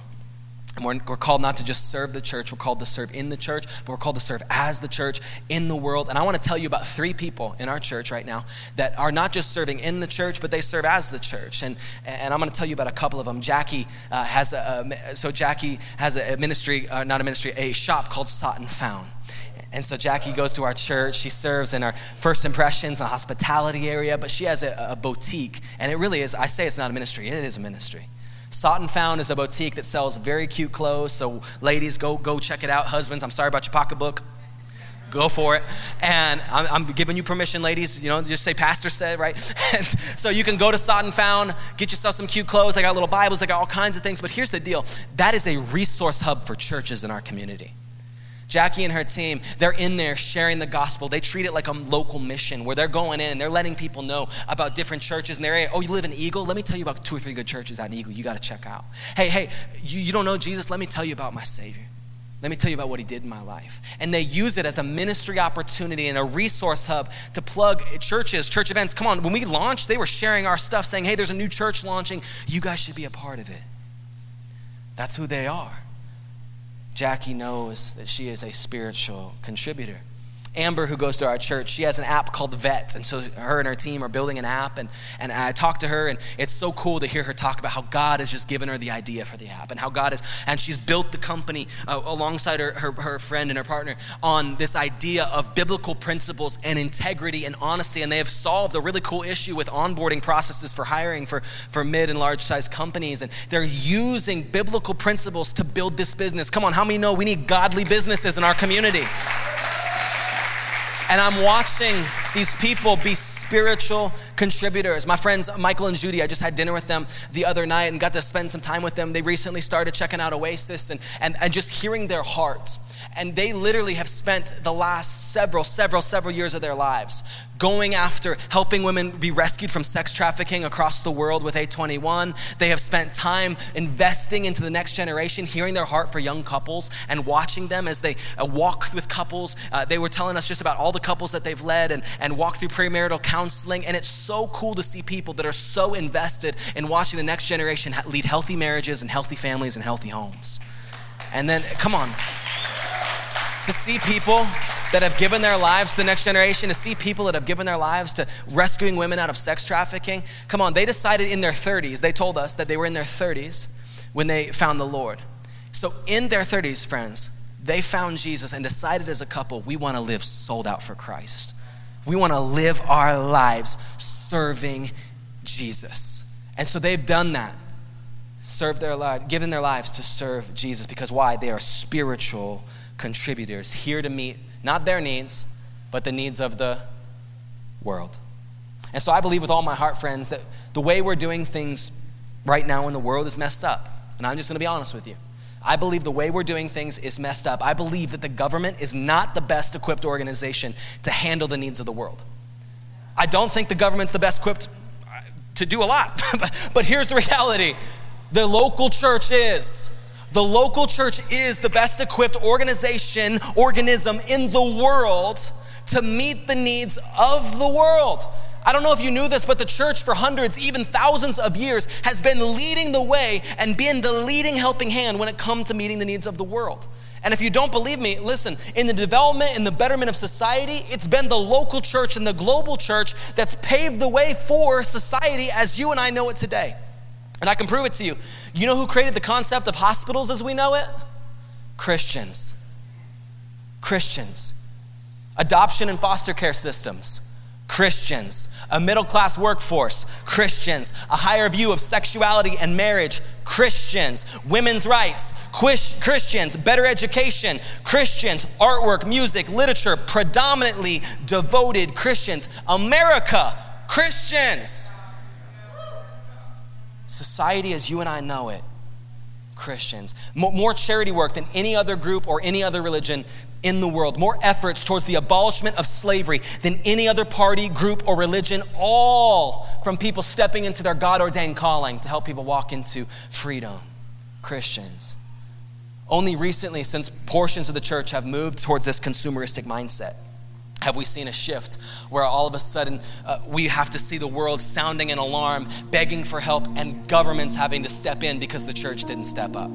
And we're, we're, called not to just serve the church, we're called to serve in the church, but we're called to serve as the church in the world. And I want to tell you about three people in our church right now that are not just serving in the church, but they serve as the church. And, and I'm going to tell you about a couple of them. Jackie uh, has a, so Jackie has a ministry, uh, not a ministry, a shop called Sought and Found. And so Jackie goes to our church. She serves in our first impressions and hospitality area, but she has a, a boutique. And it really is, I say it's not a ministry, it is a ministry. Sought and Found is a boutique that sells very cute clothes. So, ladies, go go check it out. Husbands, I'm sorry about your pocketbook. Go for it. And I'm, I'm giving you permission, ladies. You know, just say Pastor said, right? So you can go to Sought and Found, get yourself some cute clothes. They got little Bibles, they got all kinds of things. But here's the deal that is a resource hub for churches in our community. Jackie and her team, they're in there sharing the gospel. They treat it like a local mission where they're going in and they're letting people know about different churches in their area. Oh, you live in Eagle? Let me tell you about two or three good churches out in Eagle you got to check out. Hey, hey, you, you don't know Jesus? Let me tell you about my Savior. Let me tell you about what he did in my life. And they use it as a ministry opportunity and a resource hub to plug churches, church events. Come on, when we launched, they were sharing our stuff, saying, hey, there's a new church launching. You guys should be a part of it. That's who they are. Jackie knows that she is a spiritual contributor. Amber, who goes to our church, she has an app called Vet. And so her and her team are building an app. And, and I talked to her, and it's so cool to hear her talk about how God has just given her the idea for the app and how God is, and she's built the company uh, alongside her, her, her friend and her partner on this idea of biblical principles and integrity and honesty. And they have solved a really cool issue with onboarding processes for hiring for, for mid and large sized companies. And they're using biblical principles to build this business. Come on, how many know we need godly businesses in our community? And I'm watching these people be spiritual contributors. My friends Michael and Judy, I just had dinner with them the other night and got to spend some time with them. They recently started checking out Oasis and, and, and just hearing their hearts. And they literally have spent the last several, several, several years of their lives going after helping women be rescued from sex trafficking across the world with A21. They have spent time investing into the next generation, hearing their heart for young couples and watching them as they uh, walk with couples. Uh, they were telling us just about all the couples that they've led and, and walk through premarital counseling. And it's so cool to see people that are so invested in watching the next generation lead healthy marriages and healthy families and healthy homes. And then, come on to see people that have given their lives to the next generation, to see people that have given their lives to rescuing women out of sex trafficking. Come on, they decided in their 30s, they told us that they were in their 30s when they found the Lord. So, in their 30s, friends, they found Jesus and decided as a couple, we want to live sold out for Christ. We want to live our lives serving Jesus. And so they've done that. Served their life, given their lives to serve Jesus because why? They are spiritual contributors here to meet not their needs, but the needs of the world. And so I believe with all my heart, friends, that the way we're doing things right now in the world is messed up. And I'm just going to be honest with you. I believe the way we're doing things is messed up. I believe that the government is not the best equipped organization to handle the needs of the world. I don't think the government's the best equipped uh, to do a lot. but here's the reality the local church is. The local church is the best equipped organization, organism in the world to meet the needs of the world. I don't know if you knew this, but the church for hundreds, even thousands of years has been leading the way and been the leading helping hand when it comes to meeting the needs of the world. And if you don't believe me, listen, in the development and the betterment of society, it's been the local church and the global church that's paved the way for society as you and I know it today. And I can prove it to you. You know who created the concept of hospitals as we know it? Christians. Christians. Adoption and foster care systems. Christians. A middle class workforce. Christians. A higher view of sexuality and marriage. Christians. Women's rights. Christians. Better education. Christians. Artwork, music, literature. Predominantly devoted Christians. America. Christians. Society as you and I know it, Christians. More charity work than any other group or any other religion in the world. More efforts towards the abolishment of slavery than any other party, group, or religion, all from people stepping into their God ordained calling to help people walk into freedom. Christians. Only recently, since portions of the church have moved towards this consumeristic mindset have we seen a shift where all of a sudden uh, we have to see the world sounding an alarm, begging for help, and governments having to step in because the church didn't step up?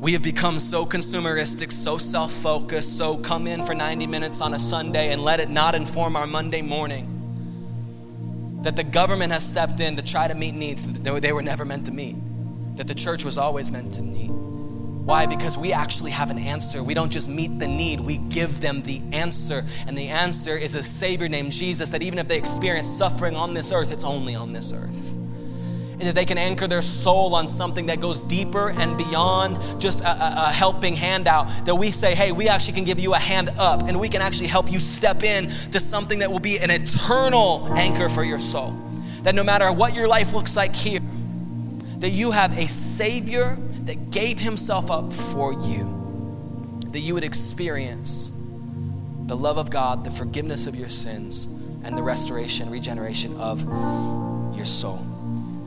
We have become so consumeristic, so self focused, so come in for 90 minutes on a Sunday and let it not inform our Monday morning. That the government has stepped in to try to meet needs that they were never meant to meet, that the church was always meant to meet. Why? Because we actually have an answer. We don't just meet the need, we give them the answer. And the answer is a Savior named Jesus that even if they experience suffering on this earth, it's only on this earth and that they can anchor their soul on something that goes deeper and beyond just a, a, a, helping handout. That we say, hey, we actually can give you a hand up and we can actually help you step in to something that will be an eternal anchor for your soul. That no matter what your life looks like here, that you have a Savior that gave Himself up for you, that you would experience the love of God, the forgiveness of your sins, and the restoration, regeneration of your soul.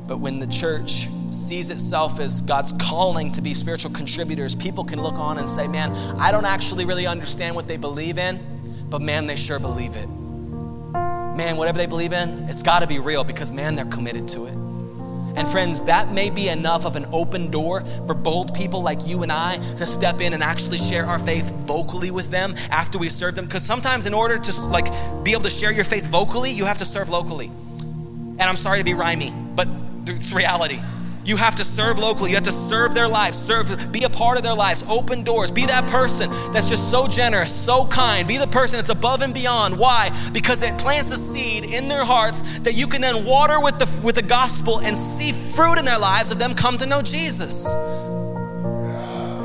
But when the church sees itself as God's calling to be spiritual contributors, people can look on and say, man, I don't actually really understand what they believe in, but man, they sure believe it. Man, whatever they believe in, it's got to be real because, man, they're committed to it. And friends, that may be enough of an open door for bold people like you and I to step in and actually share our faith vocally with them after we serve them. Because sometimes, in order to like be able to share your faith vocally, you have to serve locally. And I'm sorry to be rhymey, but it's reality. You have to serve locally. You have to serve their lives, serve, be a part of their lives, open doors. Be that person that's just so generous, so kind. Be the person that's above and beyond. Why? Because it plants a seed in their hearts that you can then water with the with the gospel and see fruit in their lives of them come to know Jesus.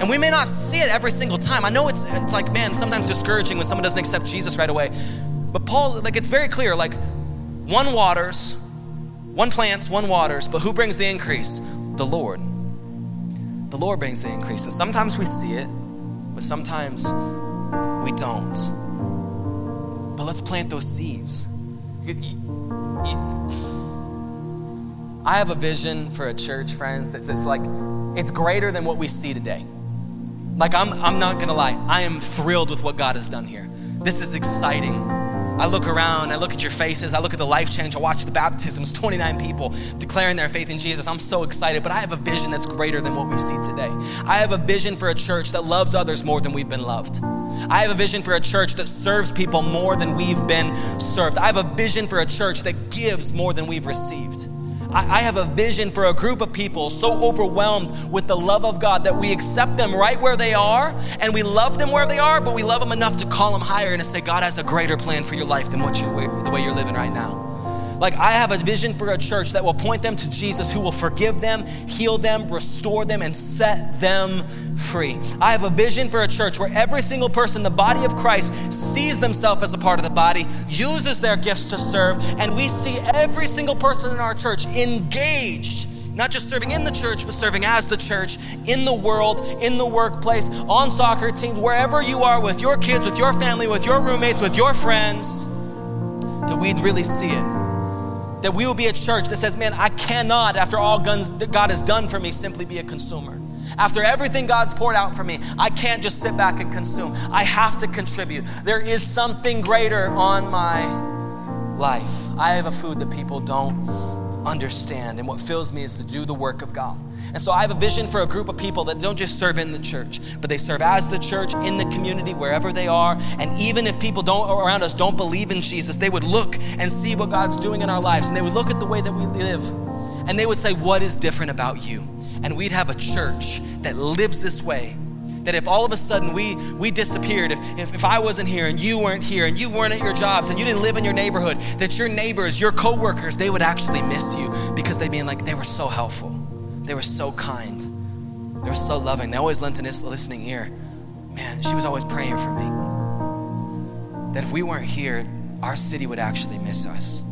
And we may not see it every single time. I know it's it's like, man, sometimes discouraging when someone doesn't accept Jesus right away. But Paul, like it's very clear, like one waters, one plants, one waters, but who brings the increase? The Lord. The Lord brings the increase. And sometimes we see it, but sometimes we don't. But let's plant those seeds. I have a vision for a church, friends, that's like, it's greater than what we see today. Like, I'm, I'm not gonna lie, I am thrilled with what God has done here. This is exciting. I look around, I look at your faces, I look at the life change, I watch the baptisms, 29 people declaring their faith in Jesus. I'm so excited, but I have a vision that's greater than what we see today. I have a vision for a church that loves others more than we've been loved. I have a vision for a church that serves people more than we've been served. I have a vision for a church that gives more than we've received. I, have a vision for a group of people so overwhelmed with the love of God that we accept them right where they are and we love them where they are, but we love them enough to call them higher and to say, God has a greater plan for your life than what you, the way you're living right now. Like, I have a vision for a church that will point them to Jesus who will forgive them, heal them, restore them, and set them free. I have a vision for a church where every single person, the body of Christ, sees themselves as a part of the body, uses their gifts to serve, and we see every single person in our church engaged not just serving in the church, but serving as the church, in the world, in the workplace, on soccer teams, wherever you are with your kids, with your family, with your roommates, with your friends, that we'd really see it that we will be a church that says, man, I cannot, after all guns God has done for me, simply be a consumer. After everything God's poured out for me, I can't just sit back and consume. I have to contribute. There is something greater on my life. I have a food that people don't understand, and what fills me is to do the work of God. And so I have a vision for a group of people that don't just serve in the church, but they serve as the church in the community wherever they are. And even if people don't around us don't believe in Jesus, they would look and see what God's doing in our lives, and they would look at the way that we live, and they would say, "What is different about you?" And we'd have a church that lives this way that if all of a sudden we we disappeared if, if, if i wasn't here and you weren't here and you weren't at your jobs and you didn't live in your neighborhood that your neighbors your coworkers they would actually miss you because they being like they were so helpful they were so kind. They were so loving. They always lent a listening ear. Man, she was always praying for me. That if we weren't here, our city would actually miss us.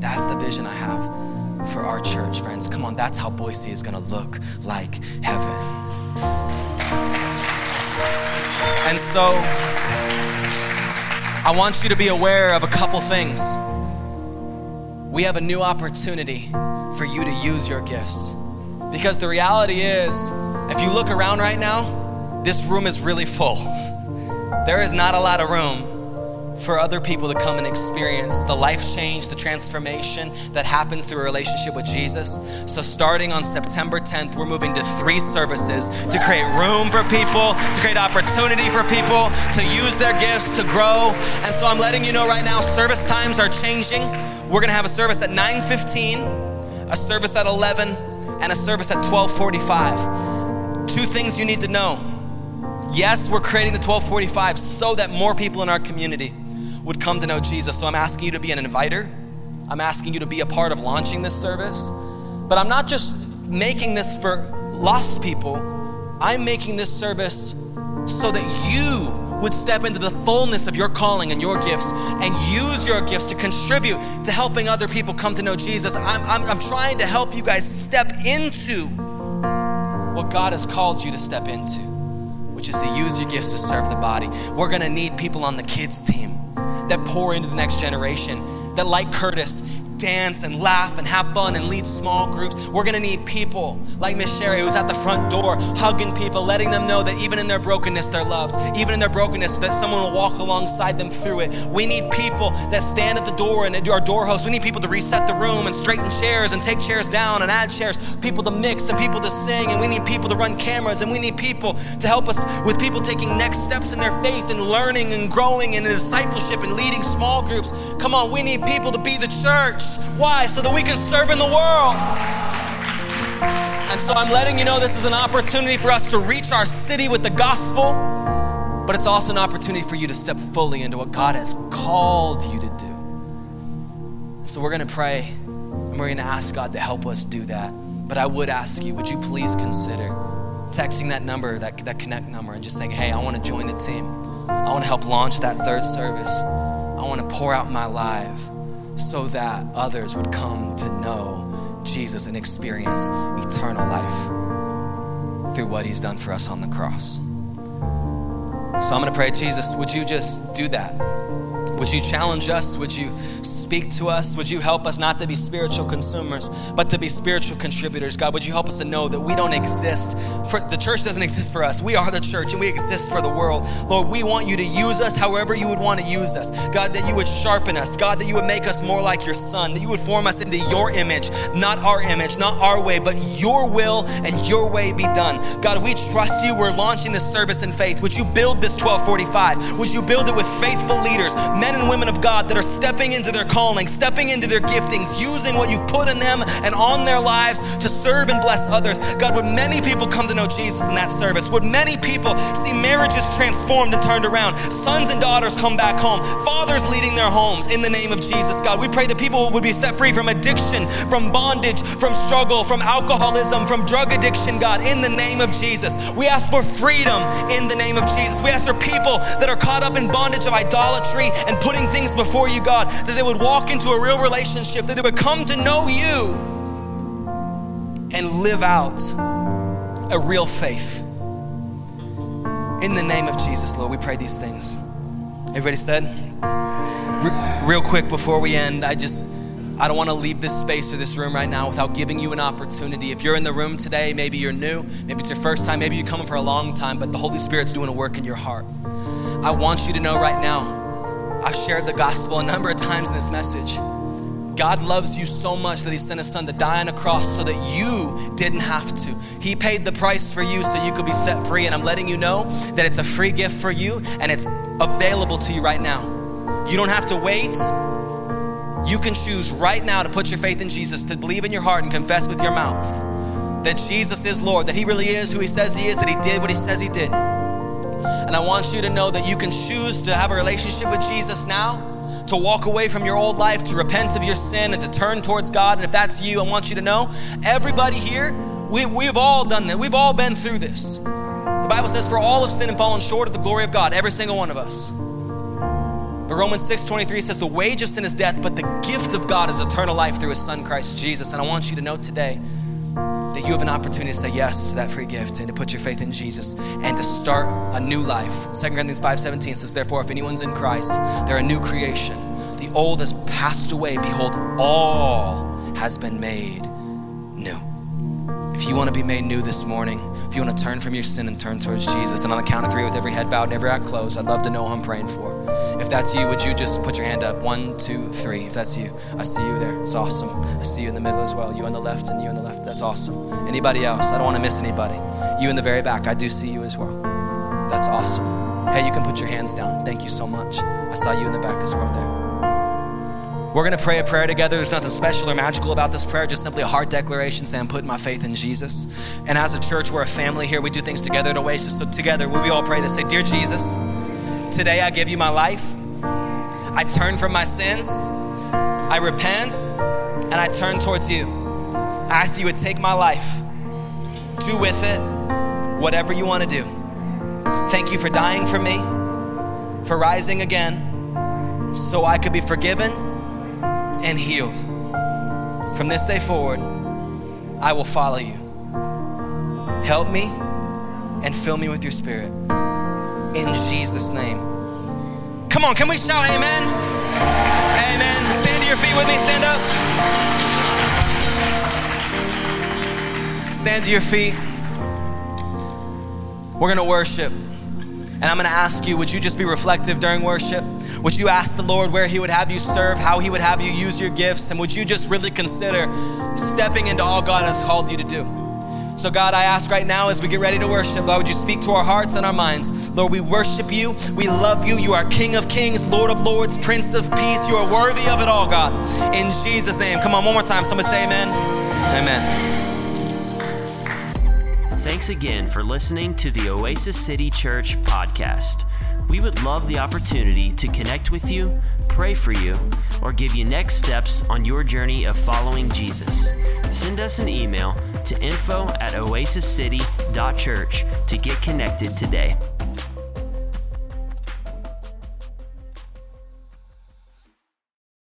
That's the vision I have for our church, friends. Come on, that's how Boise is going to look like heaven. And so, I want you to be aware of a couple things. We have a new opportunity for you to use your gifts. Because the reality is, if you look around right now, this room is really full. There is not a lot of room for other people to come and experience the life change, the transformation that happens through a relationship with Jesus. So, starting on September 10th, we're moving to three services to create room for people, to create opportunity for people, to use their gifts, to grow. And so, I'm letting you know right now, service times are changing. We're gonna have a service at 9:15, a service at 11, and a service at 12:45. Two things you need to know. Yes, we're creating the 1245 so that more people in our community would come to know Jesus. So I'm asking you to be an inviter. I'm asking you to be a part of launching this service. But I'm not just making this for lost people, I'm making this service so that you would step into the fullness of your calling and your gifts and use your gifts to contribute to helping other people come to know Jesus. I'm, I'm, I'm trying to help you guys step into what God has called you to step into, which is to use your gifts to serve the body. We're gonna need people on the kids' team that pour into the next generation, that, like Curtis, dance and laugh and have fun and lead small groups. We're gonna need people like Miss Sherry, who's at the front door hugging people, letting them know that even in their brokenness, they're loved. Even in their brokenness, that someone will walk alongside them through it. We need people that stand at the door and do our door hosts. We need people to reset the room and straighten chairs and take chairs down and add chairs, people to mix and people to sing, and we need people to run cameras, and we need people to help us with people taking next steps in their faith and learning and growing and discipleship and leading small groups. Come on, we need people to be the church. Why? So that we can serve in the world. And so I'm letting you know this is an opportunity for us to reach our city with the gospel, but it's also an opportunity for you to step fully into what God has called you to do. So we're going to pray and we're going to ask God to help us do that. But I would ask you, would you please consider texting that number, that, that connect number, and just saying, hey, I want to join the team. I want to help launch that third service. I want to pour out my life so that others would come to know Jesus and experience eternal life through what he's done for us on the cross. So I'm going to pray, Jesus, would you just do that? Would you challenge us? Would you speak to us? Would you help us not to be spiritual consumers, but to be spiritual contributors? God, would you help us to know that we don't exist for the church doesn't exist for us. We are the church and we exist for the world. Lord, we want you to use us however you would want to use us. God, that you would sharpen us. God, that you would make us more like your son, that you would form us into your image, not our image, not our way, but your will and your way be done. God, we trust you. We're launching this service in faith. Would you build this 1245? Would you build it with faithful leaders, men and women of God that are stepping into their calling, stepping into their giftings, using what you've put in them and on their lives to serve and bless others? God, would many people come to know Jesus in that service? Would many people see marriages transformed and turned around? Sons and daughters come back home, fathers leading their homes in the name of Jesus, God. We pray that people would be set free from addiction, from bondage, from struggle, from alcoholism, from drug addiction, God, in the name of Jesus. We ask for freedom in the name of Jesus. We ask for people that are caught up in bondage of idolatry and putting things before you, God, that they would walk into a real relationship, that they would come to know you and live out a real faith. In the name of Jesus, Lord, we pray these things. Everybody said? Re- real quick before we end, I just I don't want to leave this space or this room right now without giving you an opportunity. If you're in the room today, maybe you're new, maybe it's your first time, maybe you're coming for a long time, but the Holy Spirit's doing a work in your heart. I want you to know right now, I've shared the gospel a number of times in this message. God loves you so much that He sent His Son to die on a cross so that you didn't have to. He paid the price for you so you could be set free. And I'm letting you know that it's a free gift for you and it's available to you right now. You don't have to wait. You can choose right now to put your faith in Jesus, to believe in your heart and confess with your mouth that Jesus is Lord, that He really is who He says He is, that He did what He says He did. And I want you to know that you can choose to have a relationship with Jesus now, to walk away from your old life, to repent of your sin, and to turn towards God. And if that's you, I want you to know everybody here, we, we've all done that. We've all been through this. The Bible says, For all have sinned and fallen short of the glory of God, every single one of us. But Romans 6 23 says, The wage of sin is death, but the gift of God is eternal life through his Son, Christ Jesus. And I want you to know today that you have an opportunity to say yes to that free gift and to put your faith in Jesus and to start a new life. 2 Corinthians 5 17 says, Therefore, if anyone's in Christ, they're a new creation. The old has passed away. Behold, all has been made. If you want to be made new this morning, if you want to turn from your sin and turn towards Jesus, then on the count of three, with every head bowed and every eye closed, I'd love to know who I'm praying for. If that's you, would you just put your hand up? One, two, three. If that's you, I see you there. It's awesome. I see you in the middle as well. You on the left and you on the left. That's awesome. Anybody else? I don't want to miss anybody. You in the very back. I do see you as well. That's awesome. Hey, you can put your hands down. Thank you so much. I saw you in the back as well there. We're going to pray a prayer together. There's nothing special or magical about this prayer, just simply a heart declaration saying, I'm putting my faith in Jesus. And as a church, we're a family here. We do things together at Oasis. So together, we all pray this? Say, Dear Jesus, today I give you my life. I turn from my sins. I repent and I turn towards you. I ask you would take my life, do with it whatever you want to do. Thank you for dying for me, for rising again, so I could be forgiven and healed. From this day forward, I will follow you. Help me and fill me with your spirit. In Jesus' name. Come on, can we shout amen? Amen. Stand to your feet with me, stand up. Stand to your feet. We're gonna worship. And I'm gonna ask you, would you just be reflective during worship? Would you ask the Lord where He would have you serve, how He would have you use your gifts, and would you just really consider stepping into all God has called you to do? So, God, I ask right now as we get ready to worship, Lord, would you speak to our hearts and our minds? Lord, we worship you. We love you. You are King of kings, Lord of lords, Prince of peace. You are worthy of it all, God. In Jesus' name. Come on, one more time. Somebody say amen. Amen. Thanks again for listening to the Oasis City Church podcast. We would love the opportunity to connect with you, pray for you, or give you next steps on your journey of following Jesus. Send us an email to info at oasiscity.church to get connected today.